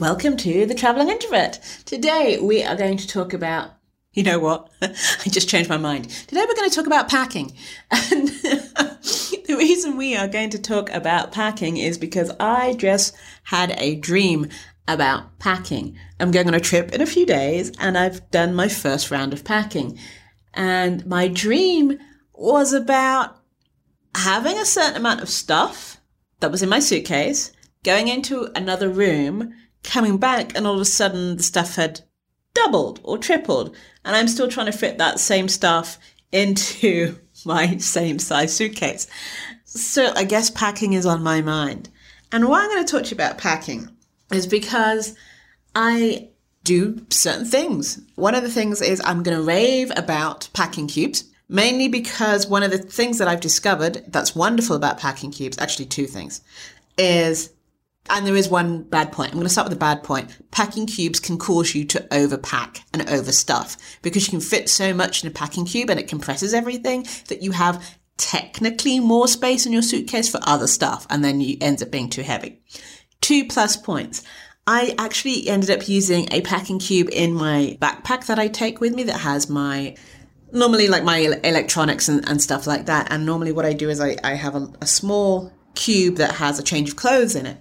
Welcome to The Traveling Introvert. Today we are going to talk about, you know what? I just changed my mind. Today we're going to talk about packing. And the reason we are going to talk about packing is because I just had a dream about packing. I'm going on a trip in a few days and I've done my first round of packing. And my dream was about having a certain amount of stuff that was in my suitcase, going into another room, coming back, and all of a sudden the stuff had doubled or tripled. And I'm still trying to fit that same stuff into my same size suitcase. So I guess packing is on my mind. And why I'm going to talk to you about packing is because I do certain things. One of the things is I'm going to rave about packing cubes, mainly because one of the things that I've discovered that's wonderful about packing cubes, actually two things, is and there is one bad point. I'm going to start with the bad point. Packing cubes can cause you to overpack and overstuff because you can fit so much in a packing cube and it compresses everything that you have technically more space in your suitcase for other stuff and then you ends up being too heavy. Two plus points. I actually ended up using a packing cube in my backpack that I take with me that has my normally like my electronics and, and stuff like that. And normally what I do is I, I have a, a small cube that has a change of clothes in it.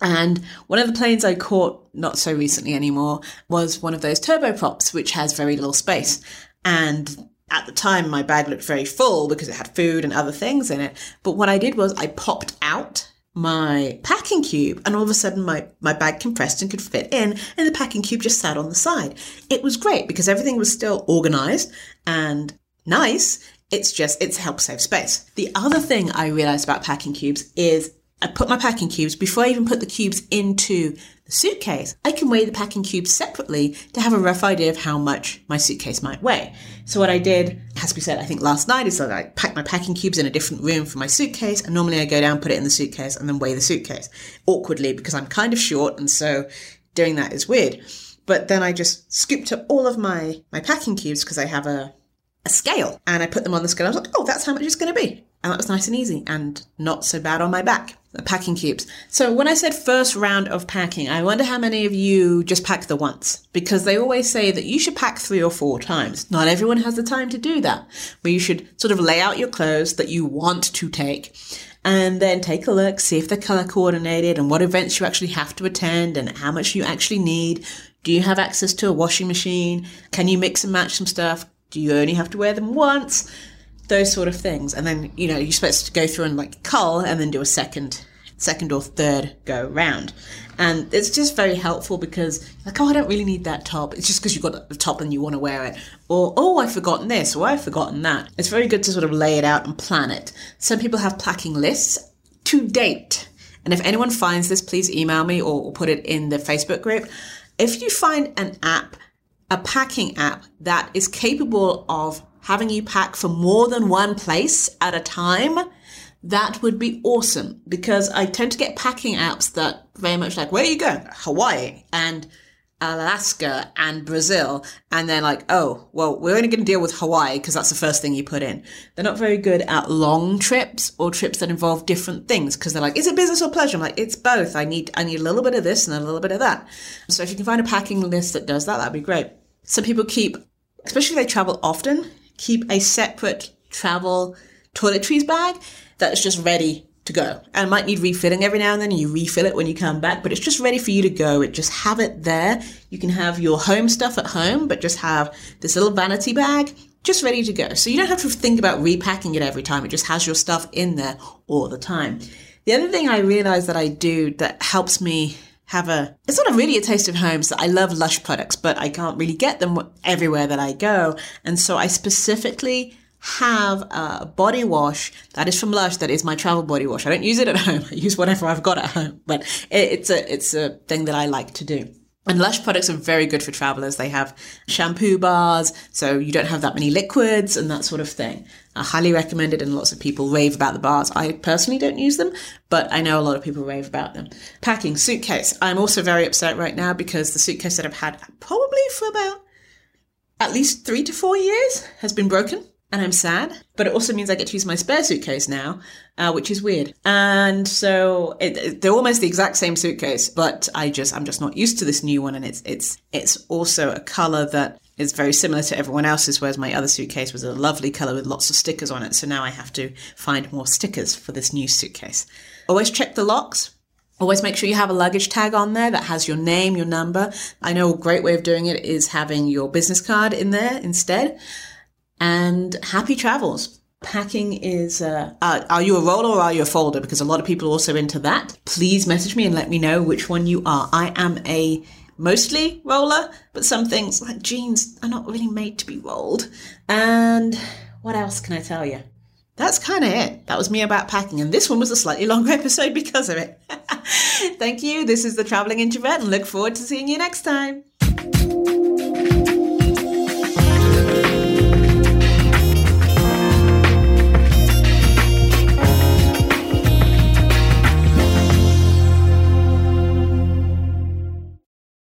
And one of the planes I caught not so recently anymore was one of those turboprops, which has very little space. And at the time, my bag looked very full because it had food and other things in it. But what I did was I popped out my packing cube and all of a sudden my, my bag compressed and could fit in and the packing cube just sat on the side. It was great because everything was still organized and nice. It's just, it's helped save space. The other thing I realized about packing cubes is I put my packing cubes before I even put the cubes into the suitcase. I can weigh the packing cubes separately to have a rough idea of how much my suitcase might weigh. So what I did, has to be said, I think last night is that I packed my packing cubes in a different room for my suitcase, and normally I go down, put it in the suitcase, and then weigh the suitcase awkwardly because I'm kind of short, and so doing that is weird. But then I just scooped up all of my my packing cubes because I have a a scale, and I put them on the scale. I was like, oh, that's how much it's going to be, and that was nice and easy, and not so bad on my back packing cubes. So when I said first round of packing, I wonder how many of you just pack the once because they always say that you should pack three or four times. Not everyone has the time to do that, but you should sort of lay out your clothes that you want to take and then take a look, see if they're color coordinated and what events you actually have to attend and how much you actually need. Do you have access to a washing machine? Can you mix and match some stuff? Do you only have to wear them once? Those sort of things. And then, you know, you're supposed to go through and like cull and then do a second, second or third go round. And it's just very helpful because like, oh, I don't really need that top. It's just because you've got the top and you want to wear it. Or, oh, I've forgotten this or I've forgotten that. It's very good to sort of lay it out and plan it. Some people have packing lists to date. And if anyone finds this, please email me or, or put it in the Facebook group. If you find an app, a packing app that is capable of having you pack for more than one place at a time, that would be awesome because I tend to get packing apps that very much like, where are you going? Hawaii and Alaska and Brazil. And they're like, oh, well, we're only going to deal with Hawaii because that's the first thing you put in. They're not very good at long trips or trips that involve different things because they're like, is it business or pleasure? I'm like, it's both. I need, I need a little bit of this and a little bit of that. So if you can find a packing list that does that, that'd be great. Some people keep, especially if they travel often, keep a separate travel toiletries bag that's just ready to go. And might need refilling every now and then. You refill it when you come back, but it's just ready for you to go. It just have it there. You can have your home stuff at home, but just have this little vanity bag just ready to go. So you don't have to think about repacking it every time. It just has your stuff in there all the time. The other thing I realize that I do that helps me have a it's not a really a taste of home so i love lush products but i can't really get them everywhere that i go and so i specifically have a body wash that is from lush that is my travel body wash i don't use it at home i use whatever i've got at home but it's a it's a thing that i like to do and Lush products are very good for travelers. They have shampoo bars, so you don't have that many liquids and that sort of thing. I highly recommend it, and lots of people rave about the bars. I personally don't use them, but I know a lot of people rave about them. Packing suitcase. I'm also very upset right now because the suitcase that I've had probably for about at least three to four years has been broken. and I'm sad, but it also means I get to use my spare suitcase now, uh, which is weird. And so it, it, they're almost the exact same suitcase, but I just I'm just not used to this new one, and it's it's it's also a color that is very similar to everyone else's, whereas my other suitcase was a lovely color with lots of stickers on it. So now I have to find more stickers for this new suitcase. Always check the locks. Always make sure you have a luggage tag on there that has your name, your number. I know a great way of doing it is having your business card in there instead. And happy travels. Packing is, uh, uh, are you a roller or are you a folder? Because a lot of people are also into that. Please message me and let me know which one you are. I am a mostly roller, but some things like jeans are not really made to be rolled. And what else can I tell you? That's kind of it. That was me about packing, and this one was a slightly longer episode because of it. Thank you. This is the Traveling Introvert, and look forward to seeing you next time.